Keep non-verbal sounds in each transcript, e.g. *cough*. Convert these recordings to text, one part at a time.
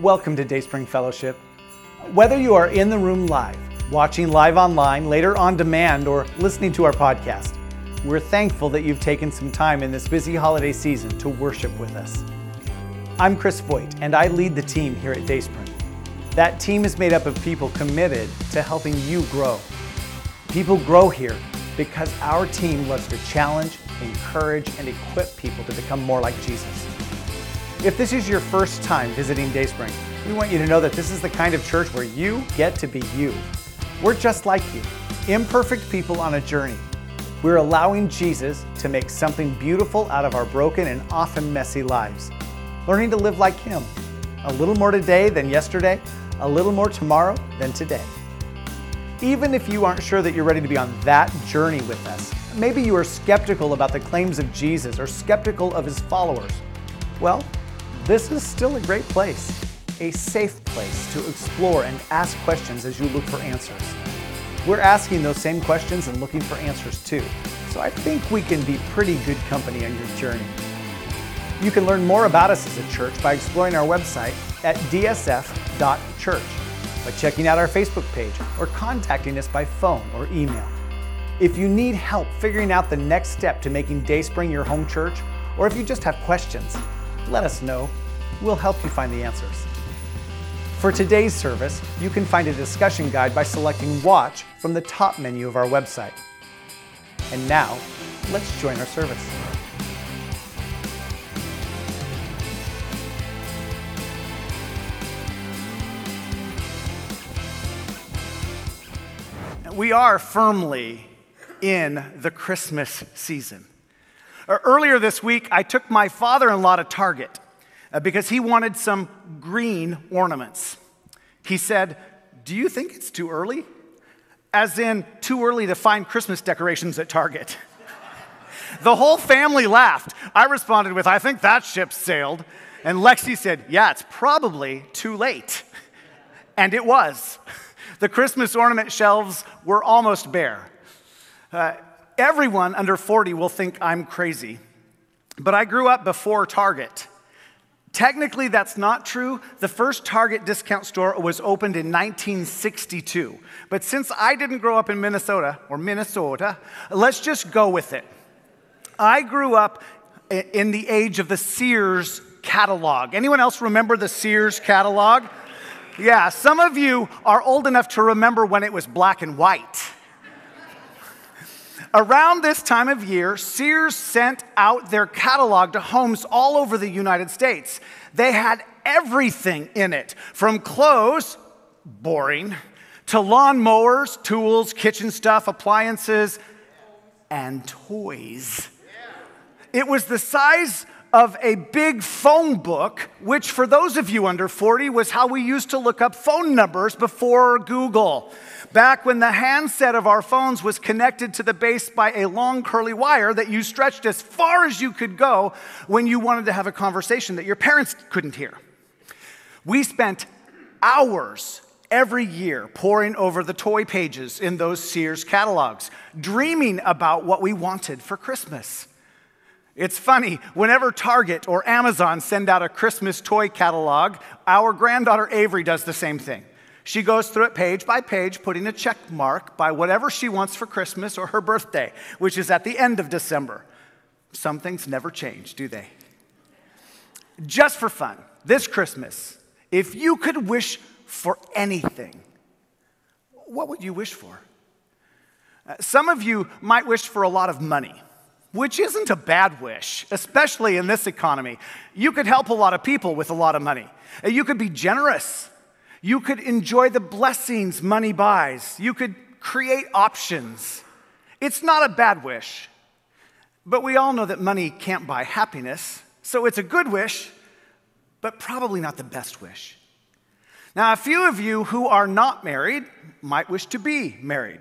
Welcome to Dayspring Fellowship. Whether you are in the room live, watching live online, later on demand, or listening to our podcast, we're thankful that you've taken some time in this busy holiday season to worship with us. I'm Chris Voigt, and I lead the team here at Dayspring. That team is made up of people committed to helping you grow. People grow here because our team loves to challenge, encourage, and equip people to become more like Jesus. If this is your first time visiting Dayspring, we want you to know that this is the kind of church where you get to be you. We're just like you, imperfect people on a journey. We're allowing Jesus to make something beautiful out of our broken and often messy lives, learning to live like Him. A little more today than yesterday, a little more tomorrow than today. Even if you aren't sure that you're ready to be on that journey with us, maybe you are skeptical about the claims of Jesus or skeptical of his followers. Well, this is still a great place, a safe place to explore and ask questions as you look for answers. We're asking those same questions and looking for answers too, so I think we can be pretty good company on your journey. You can learn more about us as a church by exploring our website at dsf.church by checking out our Facebook page or contacting us by phone or email. If you need help figuring out the next step to making Dayspring your home church, or if you just have questions, let us know. We'll help you find the answers. For today's service, you can find a discussion guide by selecting Watch from the top menu of our website. And now, let's join our service. we are firmly in the Christmas season. Uh, earlier this week, I took my father in law to Target because he wanted some green ornaments. He said, Do you think it's too early? As in, too early to find Christmas decorations at Target. *laughs* the whole family laughed. I responded with, I think that ship sailed. And Lexi said, Yeah, it's probably too late. *laughs* And it was. The Christmas ornament shelves were almost bare. Uh, everyone under 40 will think I'm crazy, but I grew up before Target. Technically, that's not true. The first Target discount store was opened in 1962. But since I didn't grow up in Minnesota, or Minnesota, let's just go with it. I grew up in the age of the Sears catalog. Anyone else remember the Sears catalog? Yeah, some of you are old enough to remember when it was black and white. Around this time of year, Sears sent out their catalog to homes all over the United States. They had everything in it from clothes, boring, to lawn mowers, tools, kitchen stuff, appliances, and toys. It was the size of a big phone book, which for those of you under 40 was how we used to look up phone numbers before Google. Back when the handset of our phones was connected to the base by a long curly wire that you stretched as far as you could go when you wanted to have a conversation that your parents couldn't hear. We spent hours every year poring over the toy pages in those Sears catalogs, dreaming about what we wanted for Christmas. It's funny, whenever Target or Amazon send out a Christmas toy catalog, our granddaughter Avery does the same thing. She goes through it page by page, putting a check mark by whatever she wants for Christmas or her birthday, which is at the end of December. Some things never change, do they? Just for fun, this Christmas, if you could wish for anything, what would you wish for? Uh, some of you might wish for a lot of money which isn't a bad wish, especially in this economy. You could help a lot of people with a lot of money. You could be generous. You could enjoy the blessings money buys. You could create options. It's not a bad wish. But we all know that money can't buy happiness, so it's a good wish, but probably not the best wish. Now, a few of you who are not married might wish to be married.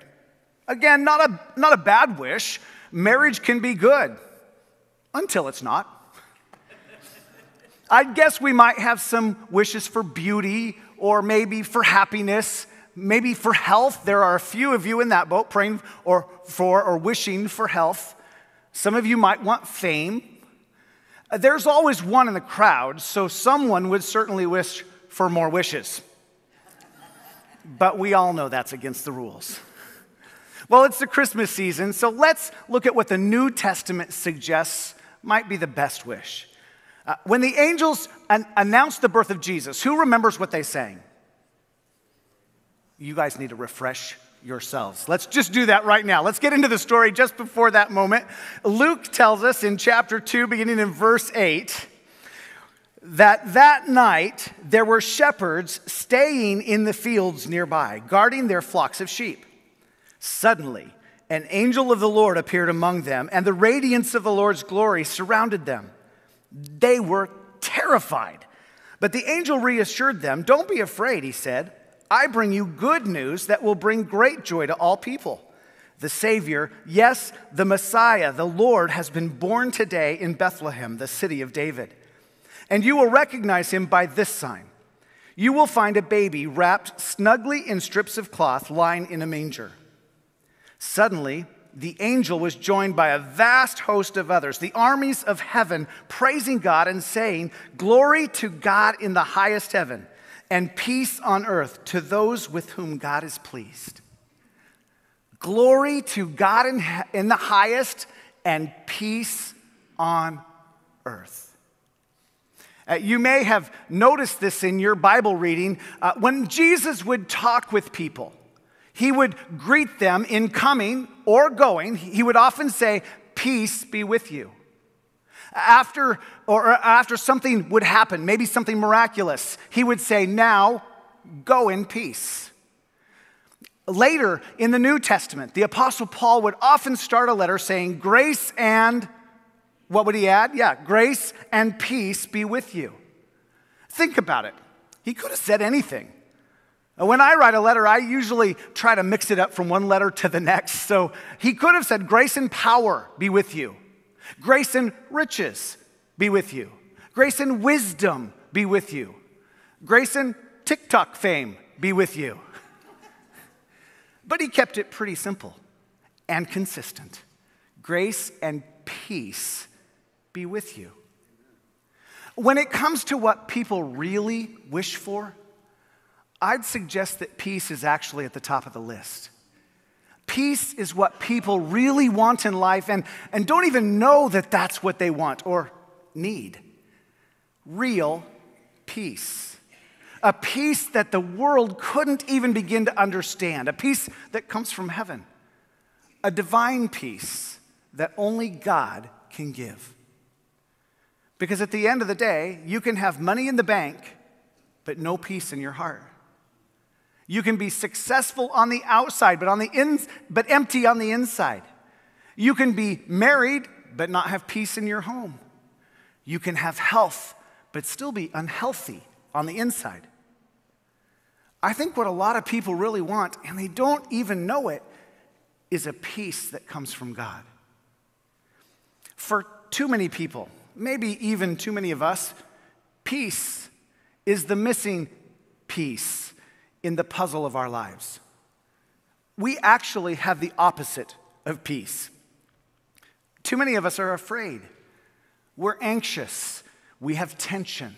Again, not a, not a bad wish, marriage can be good until it's not. I guess we might have some wishes for beauty or maybe for happiness, maybe for health. There are a few of you in that boat praying or for or wishing for health. Some of you might want fame. There's always one in the crowd, so someone would certainly wish for more wishes. But we all know that's against the rules. Well, it's the Christmas season, so let's look at what the New Testament suggests might be the best wish. Uh, when the angels an- announced the birth of Jesus, who remembers what they sang? You guys need to refresh yourselves. Let's just do that right now. Let's get into the story just before that moment. Luke tells us in chapter 2, beginning in verse 8, that that night there were shepherds staying in the fields nearby, guarding their flocks of sheep. Suddenly, an angel of the Lord appeared among them, and the radiance of the Lord's glory surrounded them. They were terrified. But the angel reassured them Don't be afraid, he said. I bring you good news that will bring great joy to all people. The Savior, yes, the Messiah, the Lord, has been born today in Bethlehem, the city of David. And you will recognize him by this sign. You will find a baby wrapped snugly in strips of cloth lying in a manger. Suddenly, the angel was joined by a vast host of others, the armies of heaven, praising God and saying, Glory to God in the highest heaven, and peace on earth to those with whom God is pleased. Glory to God in, in the highest, and peace on earth. Uh, you may have noticed this in your Bible reading. Uh, when Jesus would talk with people, he would greet them in coming or going. He would often say, Peace be with you. After, or after something would happen, maybe something miraculous, he would say, Now go in peace. Later in the New Testament, the Apostle Paul would often start a letter saying, Grace and, what would he add? Yeah, grace and peace be with you. Think about it. He could have said anything. When I write a letter, I usually try to mix it up from one letter to the next. So he could have said, Grace and power be with you, grace and riches be with you, grace and wisdom be with you, grace and TikTok fame be with you. *laughs* But he kept it pretty simple and consistent. Grace and peace be with you. When it comes to what people really wish for, I'd suggest that peace is actually at the top of the list. Peace is what people really want in life and, and don't even know that that's what they want or need. Real peace. A peace that the world couldn't even begin to understand. A peace that comes from heaven. A divine peace that only God can give. Because at the end of the day, you can have money in the bank, but no peace in your heart. You can be successful on the outside, but, on the in, but empty on the inside. You can be married, but not have peace in your home. You can have health, but still be unhealthy on the inside. I think what a lot of people really want, and they don't even know it, is a peace that comes from God. For too many people, maybe even too many of us, peace is the missing piece in the puzzle of our lives. We actually have the opposite of peace. Too many of us are afraid. We're anxious. We have tension.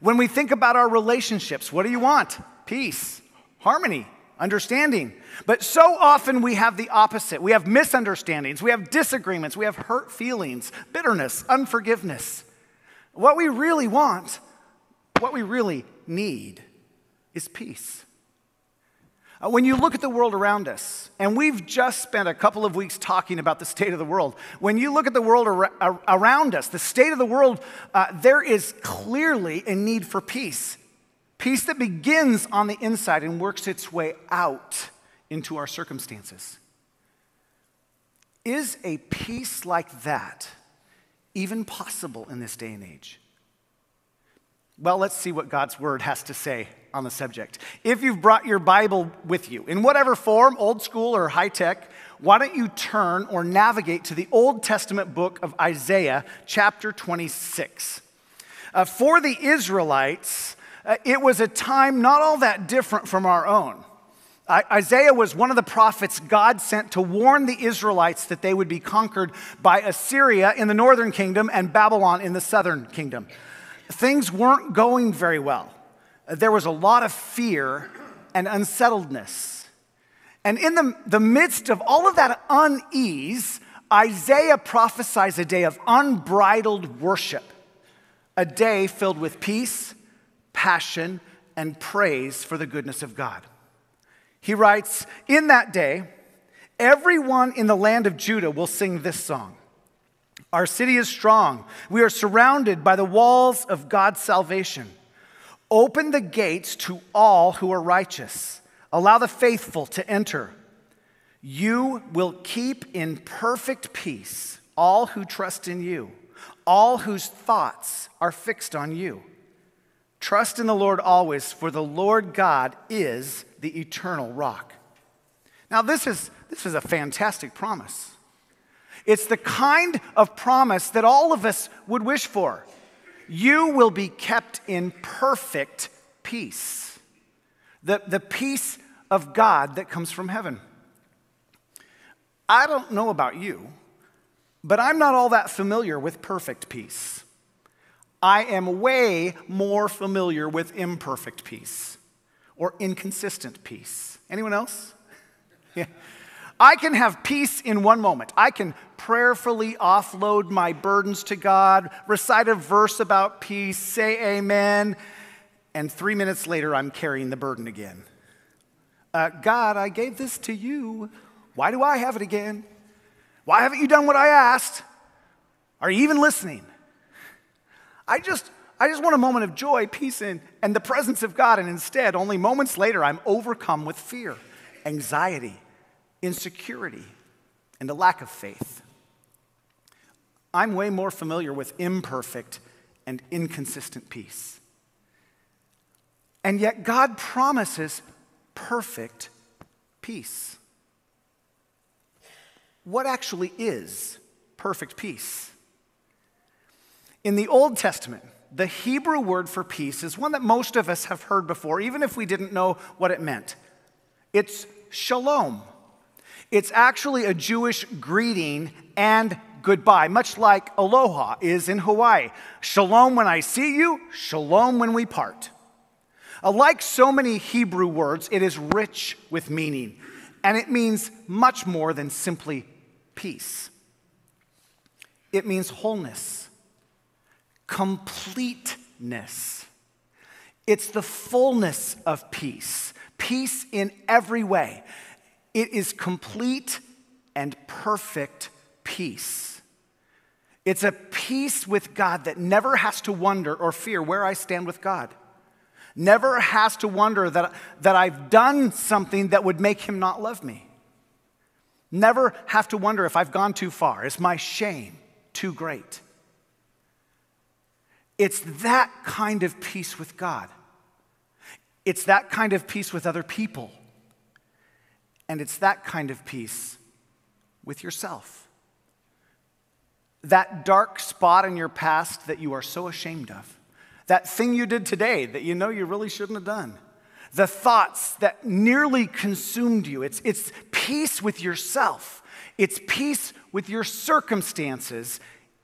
When we think about our relationships, what do you want? Peace, harmony, understanding. But so often we have the opposite. We have misunderstandings, we have disagreements, we have hurt feelings, bitterness, unforgiveness. What we really want, what we really need, is peace. Uh, when you look at the world around us, and we've just spent a couple of weeks talking about the state of the world, when you look at the world ar- around us, the state of the world, uh, there is clearly a need for peace. Peace that begins on the inside and works its way out into our circumstances. Is a peace like that even possible in this day and age? Well, let's see what God's word has to say on the subject. If you've brought your Bible with you, in whatever form, old school or high tech, why don't you turn or navigate to the Old Testament book of Isaiah, chapter 26. Uh, for the Israelites, uh, it was a time not all that different from our own. Isaiah was one of the prophets God sent to warn the Israelites that they would be conquered by Assyria in the northern kingdom and Babylon in the southern kingdom. Things weren't going very well. there was a lot of fear and unsettledness. And in the, the midst of all of that unease, Isaiah prophesies a day of unbridled worship, a day filled with peace, passion, and praise for the goodness of God. He writes, In that day, everyone in the land of Judah will sing this song Our city is strong. We are surrounded by the walls of God's salvation. Open the gates to all who are righteous, allow the faithful to enter. You will keep in perfect peace all who trust in you, all whose thoughts are fixed on you. Trust in the Lord always, for the Lord God is the eternal rock. Now, this is, this is a fantastic promise. It's the kind of promise that all of us would wish for. You will be kept in perfect peace, the, the peace of God that comes from heaven. I don't know about you, but I'm not all that familiar with perfect peace. I am way more familiar with imperfect peace or inconsistent peace. Anyone else? *laughs* yeah. I can have peace in one moment. I can prayerfully offload my burdens to God, recite a verse about peace, say amen, and three minutes later, I'm carrying the burden again. Uh, God, I gave this to you. Why do I have it again? Why haven't you done what I asked? Are you even listening? I just, I just want a moment of joy, peace, and, and the presence of God. And instead, only moments later, I'm overcome with fear, anxiety, insecurity, and a lack of faith. I'm way more familiar with imperfect and inconsistent peace. And yet, God promises perfect peace what actually is perfect peace? In the Old Testament, the Hebrew word for peace is one that most of us have heard before, even if we didn't know what it meant. It's shalom. It's actually a Jewish greeting and goodbye, much like aloha is in Hawaii. Shalom when I see you, shalom when we part. Like so many Hebrew words, it is rich with meaning, and it means much more than simply peace. It means wholeness, completeness. It's the fullness of peace, peace in every way. It is complete and perfect peace. It's a peace with God that never has to wonder or fear where I stand with God. Never has to wonder that, that I've done something that would make him not love me. Never have to wonder if I've gone too far. Is my shame too great? It's that kind of peace with God. It's that kind of peace with other people. And it's that kind of peace with yourself. That dark spot in your past that you are so ashamed of. That thing you did today that you know you really shouldn't have done the thoughts that nearly consumed you. It's, it's peace with yourself, it's peace with your circumstances,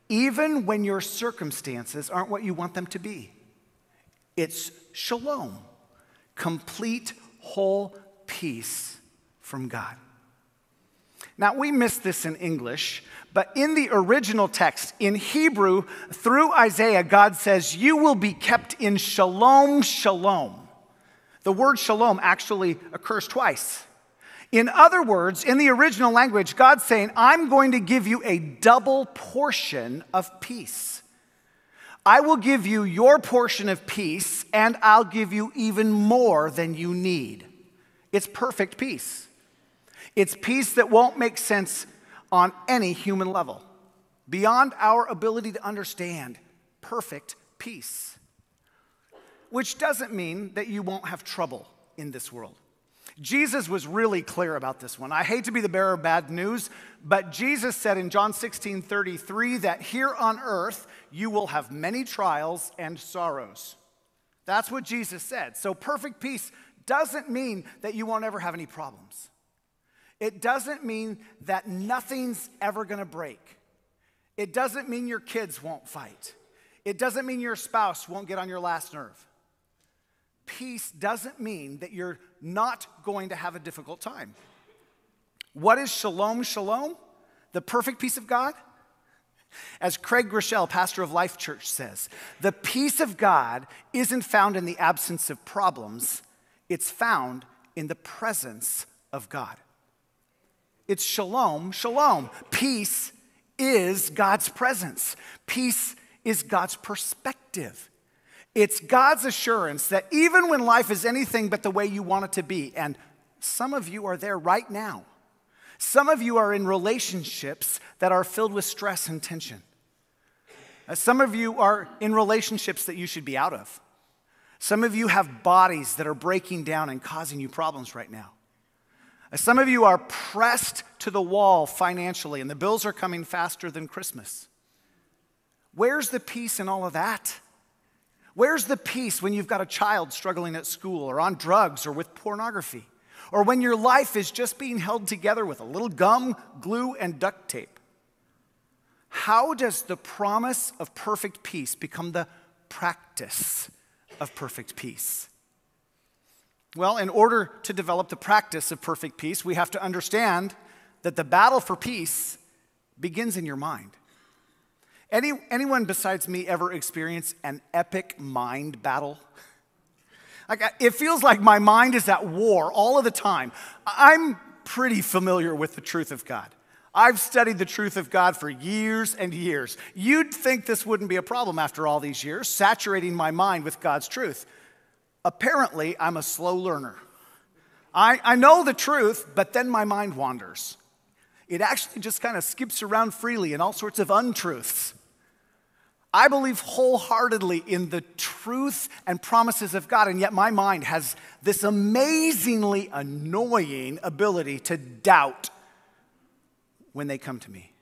even when your circumstances aren't what you want them to be. It's shalom, complete, whole peace from God. Now, we miss this in English, but in the original text, in Hebrew, through Isaiah, God says, You will be kept in shalom, shalom. The word shalom actually occurs twice. In other words, in the original language, God's saying, I'm going to give you a double portion of peace. I will give you your portion of peace, and I'll give you even more than you need. It's perfect peace. It's peace that won't make sense on any human level, beyond our ability to understand. Perfect peace which doesn't mean that you won't have trouble in this world. Jesus was really clear about this one. I hate to be the bearer of bad news, but Jesus said in John 16 33 that here on earth you will have many trials and sorrows. That's what Jesus said. So, perfect peace doesn't mean that you won't ever have any problems. It doesn't mean that nothing's ever gonna break. It doesn't mean your kids won't fight. It doesn't mean your spouse won't get on your last nerve. peace doesn't mean that you're not going to have a difficult time. What is shalom, shalom? The perfect peace of God? As Craig Groeschel, pastor of Life Church, says, the peace of God isn't found in the absence of problems, it's found in the presence of God. It's shalom, shalom. Peace is God's presence, peace is God's perspective. It's God's assurance that even when life is anything but the way you want it to be, and some of you are there right now, some of you are in relationships that are filled with stress and tension. Uh, some of you are in relationships that you should be out of. Some of you have bodies that are breaking down and causing you problems right now. Some of you are pressed to the wall financially, and the bills are coming faster than Christmas. Where's the peace in all of that? Where's the peace when you've got a child struggling at school or on drugs or with pornography? Or when your life is just being held together with a little gum, glue, and duct tape? How does the promise of perfect peace become the practice of perfect peace? Well, in order to develop the practice of perfect peace, we have to understand that the battle for peace begins in your mind. Any, anyone besides me ever experience an epic mind battle? Like, it feels like my mind is at war all of the time. I'm pretty familiar with the truth of God. I've studied the truth of God for years and years. You'd think this wouldn't be a problem after all these years, saturating my mind with God's truth. Apparently, I'm a slow learner. I, I know the truth, but then my mind wanders. It actually just kind of skips around freely in all sorts of untruths. I believe wholeheartedly in the truth and promises of God, and yet my mind has this amazingly annoying ability to doubt when they come to me.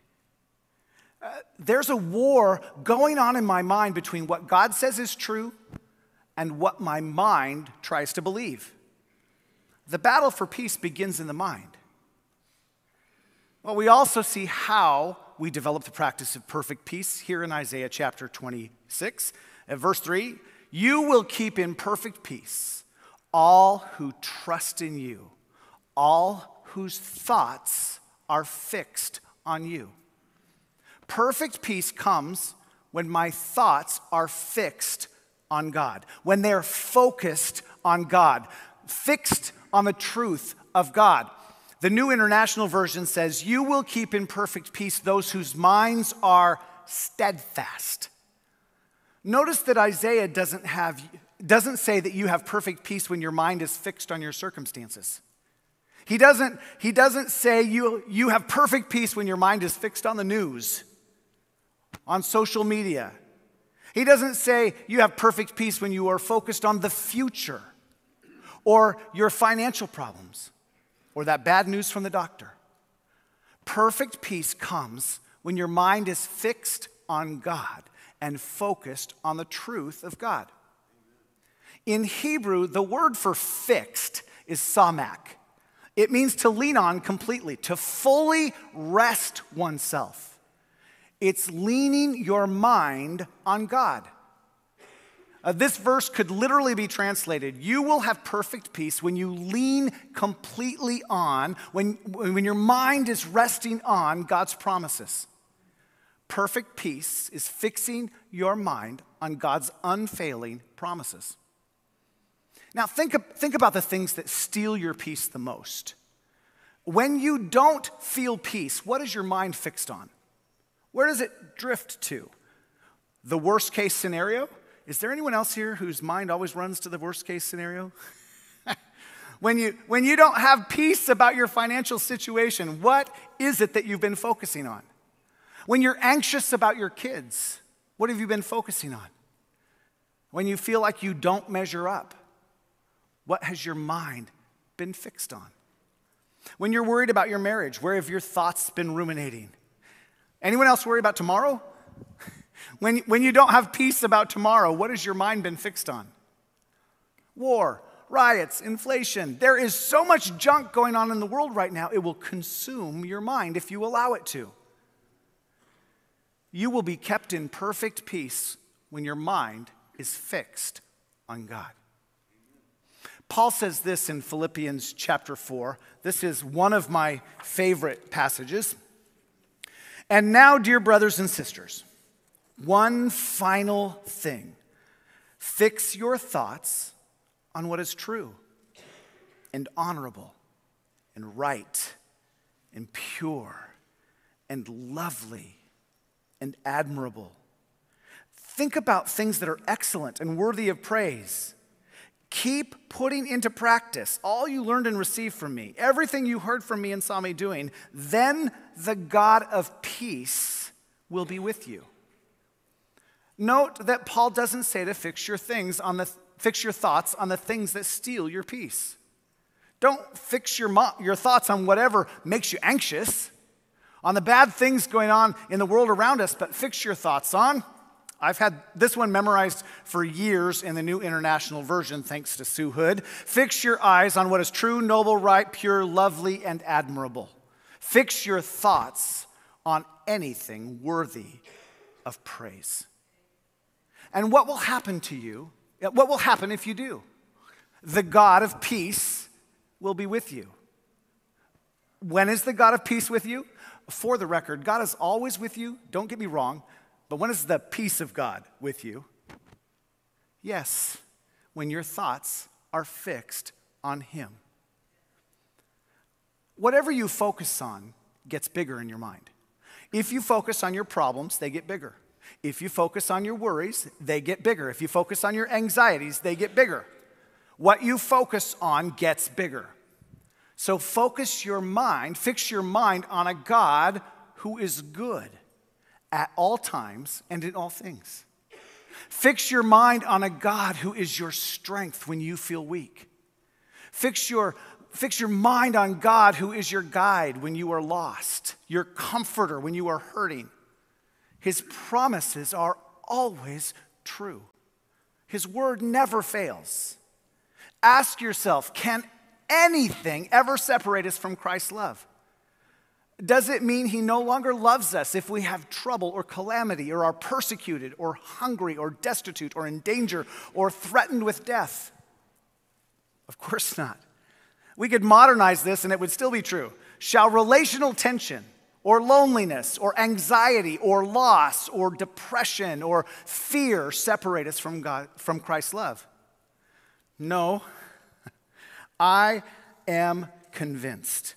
Uh, there's a war going on in my mind between what God says is true and what my mind tries to believe. The battle for peace begins in the mind. Well, we also see how we develop the practice of perfect peace here in Isaiah chapter 26. At verse 3, you will keep in perfect peace all who trust in you, all whose thoughts are fixed on you. Perfect peace comes when my thoughts are fixed on God, when they're focused on God, fixed on the truth of God. The New International Version says, You will keep in perfect peace those whose minds are steadfast. Notice that Isaiah doesn't, have, doesn't say that you have perfect peace when your mind is fixed on your circumstances. He doesn't, he doesn't say you, you have perfect peace when your mind is fixed on the news, on social media. He doesn't say you have perfect peace when you are focused on the future or your financial problems or that bad news from the doctor. Perfect peace comes when your mind is fixed on God and focused on the truth of God. In Hebrew, the word for fixed is samak. It means to lean on completely, to fully rest oneself. It's leaning your mind on God. Uh, this verse could literally be translated You will have perfect peace when you lean completely on, when, when your mind is resting on God's promises. Perfect peace is fixing your mind on God's unfailing promises. Now, think, think about the things that steal your peace the most. When you don't feel peace, what is your mind fixed on? Where does it drift to? The worst case scenario? Is there anyone else here whose mind always runs to the worst case scenario? *laughs* when, you, when you don't have peace about your financial situation, what is it that you've been focusing on? When you're anxious about your kids, what have you been focusing on? When you feel like you don't measure up, what has your mind been fixed on? When you're worried about your marriage, where have your thoughts been ruminating? Anyone else worry about tomorrow? *laughs* When, when you don't have peace about tomorrow, what has your mind been fixed on? War, riots, inflation. There is so much junk going on in the world right now, it will consume your mind if you allow it to. You will be kept in perfect peace when your mind is fixed on God. Paul says this in Philippians chapter 4. This is one of my favorite passages. And now, dear brothers and sisters, one final thing fix your thoughts on what is true and honorable and right and pure and lovely and admirable. Think about things that are excellent and worthy of praise. Keep putting into practice all you learned and received from me, everything you heard from me and saw me doing. Then the God of peace will be with you. Note that Paul doesn't say to fix your things on the fix your thoughts on the things that steal your peace. Don't fix your, your thoughts on whatever makes you anxious, on the bad things going on in the world around us, but fix your thoughts on I've had this one memorized for years in the New International Version, thanks to Sue Hood. Fix your eyes on what is true, noble, right, pure, lovely, and admirable. Fix your thoughts on anything worthy of praise. And what will happen to you? Uh, what will happen if you do? The God of peace will be with you. When is the God of peace with you? For the record, God is always with you. Don't get me wrong. But when is the peace of God with you? Yes, when your thoughts are fixed on Him. Whatever you focus on gets bigger in your mind. If you focus on your problems, they get bigger. If you focus on your worries, they get bigger. If you focus on your anxieties, they get bigger. What you focus on gets bigger. So focus your mind, fix your mind on a God who is good at all times and in all things. Fix your mind on a God who is your strength when you feel weak. Fix your, fix your mind on God who is your guide when you are lost, your comforter when you are hurting. His promises are always true, His word never fails. Ask yourself can anything ever separate us from Christ's love? Does it mean he no longer loves us if we have trouble or calamity or are persecuted or hungry or destitute or in danger or threatened with death? Of course not. We could modernize this and it would still be true. Shall relational tension or loneliness or anxiety or loss or depression or fear separate us from God from Christ's love? No. *laughs* I am convinced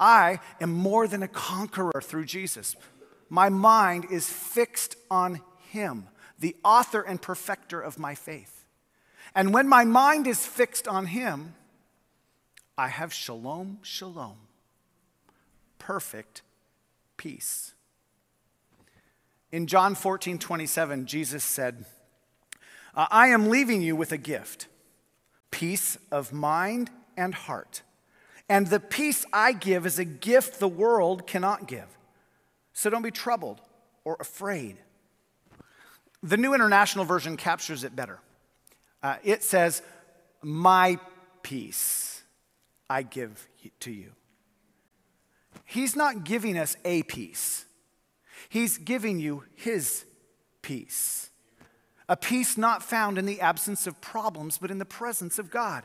I am more than a conqueror through Jesus. My mind is fixed on Him, the author and perfecter of my faith. And when my mind is fixed on Him, I have shalom, shalom, perfect peace. In John 14, 27, Jesus said, uh, I am leaving you with a gift peace of mind and heart. And the peace I give is a gift the world cannot give. So don't be troubled or afraid. The New International Version captures it better. Uh, it says, My peace I give to you. He's not giving us a peace, He's giving you His peace. A peace not found in the absence of problems, but in the presence of God.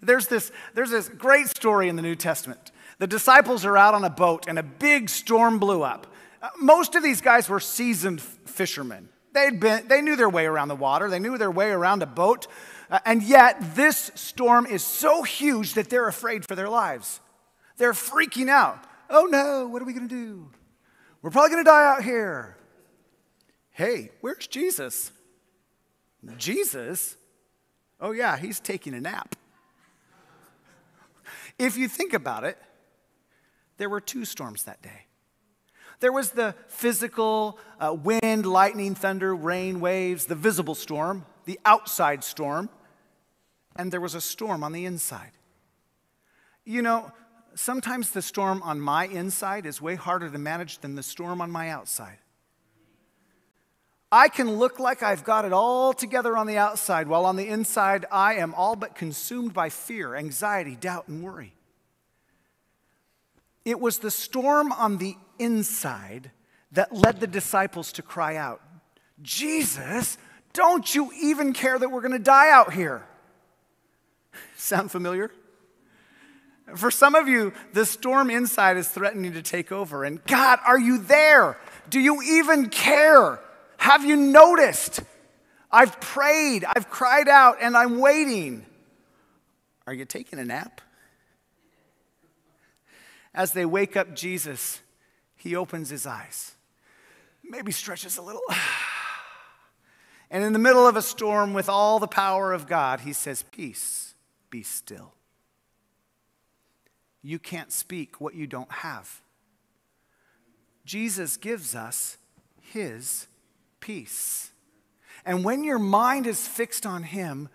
There's this, there's this great story in the New Testament. The disciples are out on a boat and a big storm blew up. Uh, most of these guys were seasoned fishermen. They'd been, they knew their way around the water, they knew their way around a boat, uh, and yet this storm is so huge that they're afraid for their lives. They're freaking out. Oh no, what are we gonna do? We're probably gonna die out here. Hey, where's Jesus? Jesus? Oh, yeah, he's taking a nap. If you think about it, there were two storms that day. There was the physical uh, wind, lightning, thunder, rain, waves, the visible storm, the outside storm, and there was a storm on the inside. You know, sometimes the storm on my inside is way harder to manage than the storm on my outside. I can look like I've got it all together on the outside, while on the inside, I am all but consumed by fear, anxiety, doubt, and worry. It was the storm on the inside that led the disciples to cry out, Jesus, don't you even care that we're going to die out here? *laughs* Sound familiar? For some of you, the storm inside is threatening to take over. And God, are you there? Do you even care? Have you noticed? I've prayed, I've cried out, and I'm waiting. Are you taking a nap? As they wake up Jesus, he opens his eyes, maybe stretches a little. *sighs* And in the middle of a storm with all the power of God, he says, Peace, be still. You can't speak what you don't have. Jesus gives us his peace. And when your mind is fixed on Him,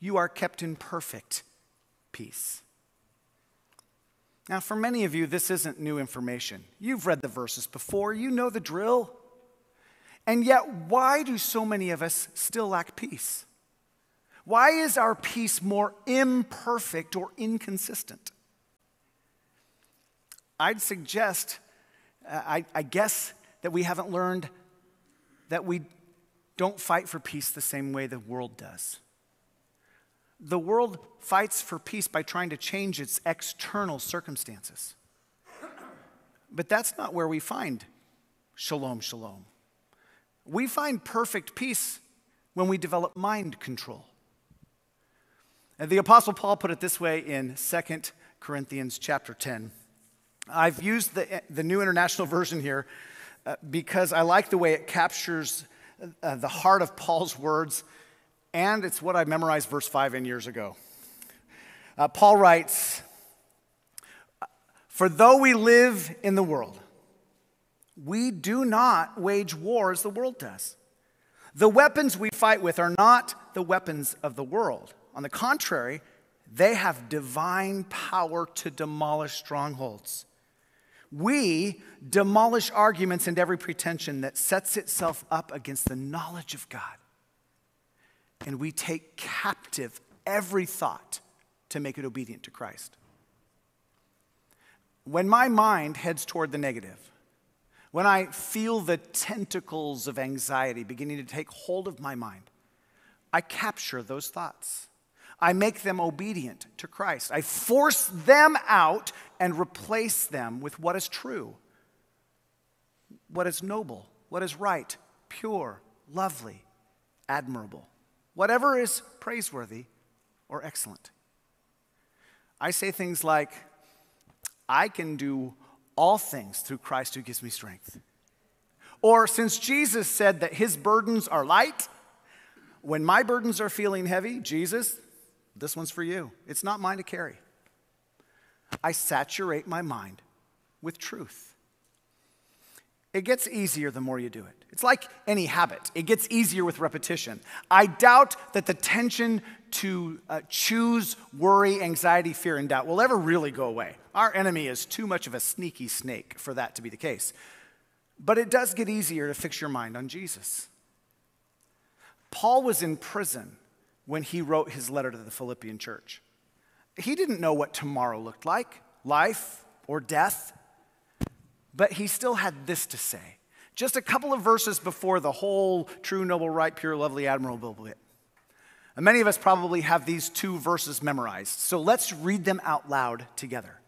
you are kept in perfect peace. Now, for many of you, this isn't new information. You've read the verses before, you know the drill. And yet, why do so many of us still lack peace? Why is our peace more imperfect or inconsistent? I'd suggest, uh, I, I guess, that we haven't learned that we don't fight for peace the same way the world does. The world fights for peace by trying to change its external circumstances. But that's not where we find shalom, shalom. We find perfect peace when we develop mind control. And the apostle Paul put it this way in 2 Corinthians chapter 10. I've used the, the New International Version here uh, because I like the way it captures uh, the heart of Paul's words, and it's what I memorized verse 5 in years ago. Uh, Paul writes, For though we live in the world, we do not wage war as the world does. The weapons we fight with are not the weapons of the world. On the contrary, they have divine power to demolish strongholds. We demolish arguments and every pretension that sets itself up against the knowledge of God. And we take captive every thought to make it obedient to Christ. When my mind heads toward the negative, when I feel the tentacles of anxiety beginning to take hold of my mind, I capture those thoughts. I make them obedient to Christ. I force them out and replace them with what is true, what is noble, what is right, pure, lovely, admirable, whatever is praiseworthy or excellent. I say things like, I can do all things through Christ who gives me strength. Or since Jesus said that his burdens are light, when my burdens are feeling heavy, Jesus, this one's for you. It's not mine to carry. I saturate my mind with truth. It gets easier the more you do it. It's like any habit, it gets easier with repetition. I doubt that the tension to uh, choose worry, anxiety, fear, and doubt will ever really go away. Our enemy is too much of a sneaky snake for that to be the case. But it does get easier to fix your mind on Jesus. Paul was in prison when he wrote his letter to the Philippian church. He didn't know what tomorrow looked like life or death, but he still had this to say. Just a couple of verses before the whole true, noble, right, pure, lovely, admirable bit. And many of us probably have these two verses memorized. So let's read them out loud together.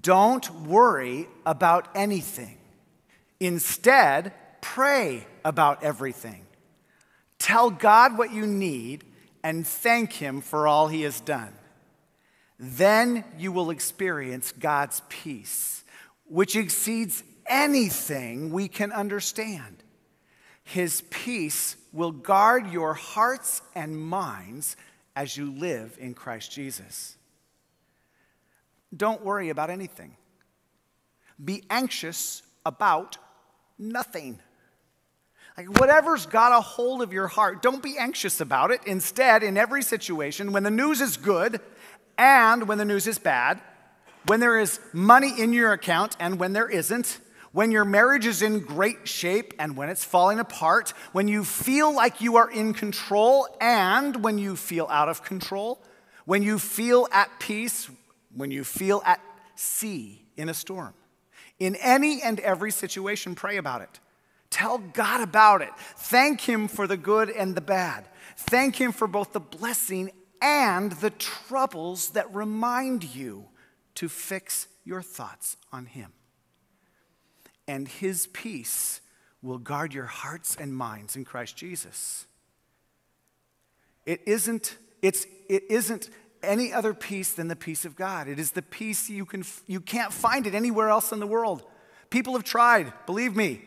Don't worry about anything. Instead, pray about everything. Tell God what you need and thank Him for all He has done. Then you will experience God's peace, which exceeds anything we can understand. His peace will guard your hearts and minds as you live in Christ Jesus. Don't worry about anything. Be anxious about nothing. Like whatever's got a hold of your heart, don't be anxious about it. Instead, in every situation, when the news is good, and when the news is bad, when there is money in your account and when there isn't, when your marriage is in great shape and when it's falling apart, when you feel like you are in control and when you feel out of control, when you feel at peace, when you feel at sea in a storm. In any and every situation, pray about it. Tell God about it. Thank Him for the good and the bad. Thank Him for both the blessing and the troubles that remind you to fix your thoughts on Him. And His peace will guard your hearts and minds in Christ Jesus. It isn't, it's, it isn't any other peace than the peace of God. It is the peace you, can, you can't find it anywhere else in the world. People have tried, believe me,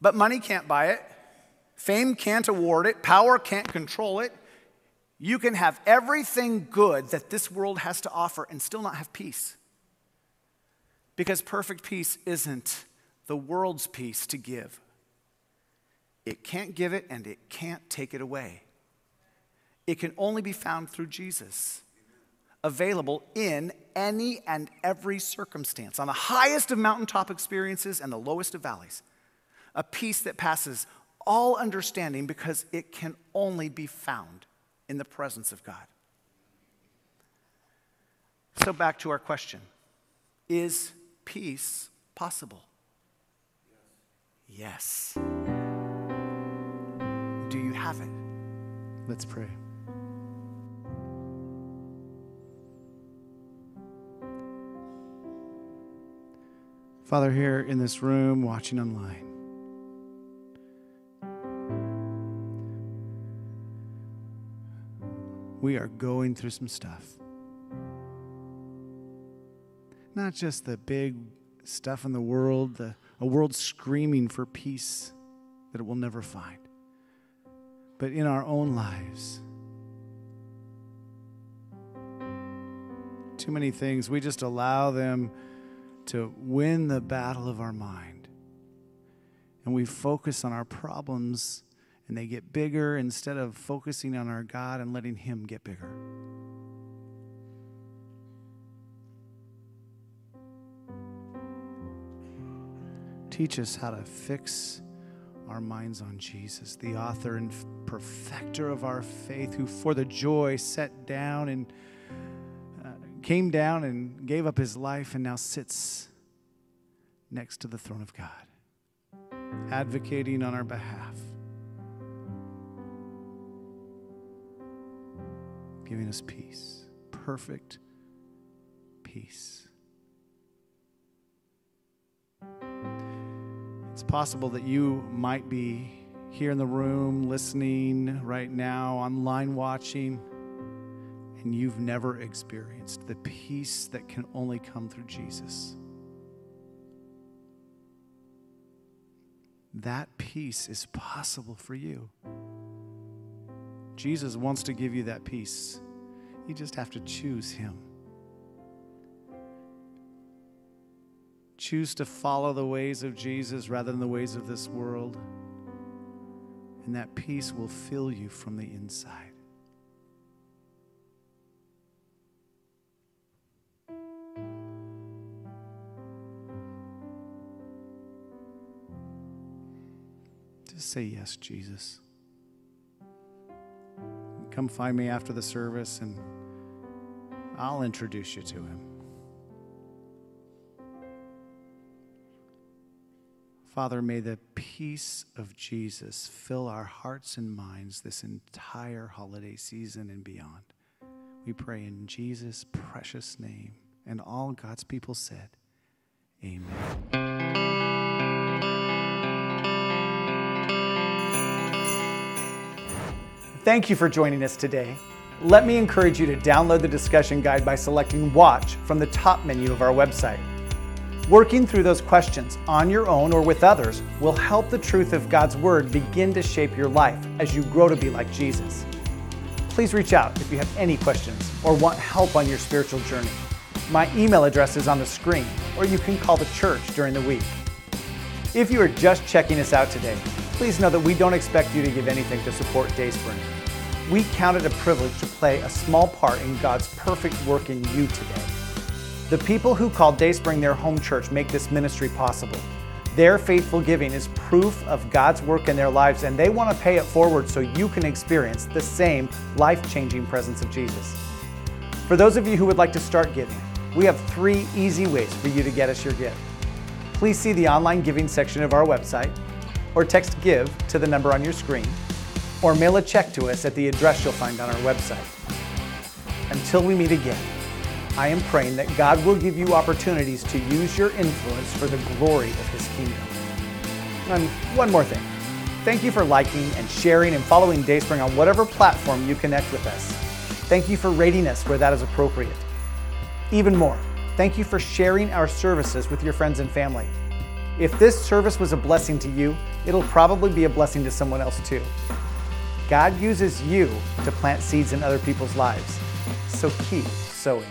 but money can't buy it. Fame can't award it. Power can't control it. You can have everything good that this world has to offer and still not have peace. Because perfect peace isn't the world's peace to give. It can't give it and it can't take it away. It can only be found through Jesus, available in any and every circumstance, on the highest of mountaintop experiences and the lowest of valleys. A peace that passes all understanding because it can only be found in the presence of God. So, back to our question Is peace possible? Yes. Do you have it? Let's pray. Father, here in this room, watching online, we are going through some stuff. Not just the big stuff in the world, the, a world screaming for peace that it will never find, but in our own lives. Too many things, we just allow them to win the battle of our mind. And we focus on our problems and they get bigger instead of focusing on our God and letting Him get bigger. Teach us how to fix our minds on Jesus, the author and perfecter of our faith, who for the joy set down and uh, came down and gave up his life and now sits next to the throne of God, advocating on our behalf, giving us peace, perfect peace. It's possible that you might be here in the room, listening right now, online watching and you've never experienced the peace that can only come through Jesus. That peace is possible for you. Jesus wants to give you that peace. You just have to choose Him. Choose to follow the ways of Jesus rather than the ways of this world. And that peace will fill you from the inside. Just say yes, Jesus. Come find me after the service and I'll introduce you to him. Father, may the peace of Jesus fill our hearts and minds this entire holiday season and beyond. We pray in Jesus' precious name. And all God's people said, Amen. Thank you for joining us today. Let me encourage you to download the discussion guide by selecting Watch from the top menu of our website. Working through those questions on your own or with others will help the truth of God's Word begin to shape your life as you grow to be like Jesus. Please reach out if you have any questions or want help on your spiritual journey. My email address is on the screen, or you can call the church during the week. If you are just checking us out today, please know that we don't expect you to give anything to support Dayspring. We count it a privilege to play a small part in God's perfect work in you today. The people who call Dayspring their home church make this ministry possible. Their faithful giving is proof of God's work in their lives, and they want to pay it forward so you can experience the same life changing presence of Jesus. For those of you who would like to start giving, we have three easy ways for you to get us your gift. Please see the online giving section of our website, or text GIVE to the number on your screen, or mail a check to us at the address you'll find on our website. Until we meet again, I am praying that God will give you opportunities to use your influence for the glory of His kingdom. And one more thing. Thank you for liking and sharing and following Dayspring on whatever platform you connect with us. Thank you for rating us where that is appropriate. Even more, thank you for sharing our services with your friends and family. If this service was a blessing to you, it'll probably be a blessing to someone else too. God uses you to plant seeds in other people's lives. So keep sowing.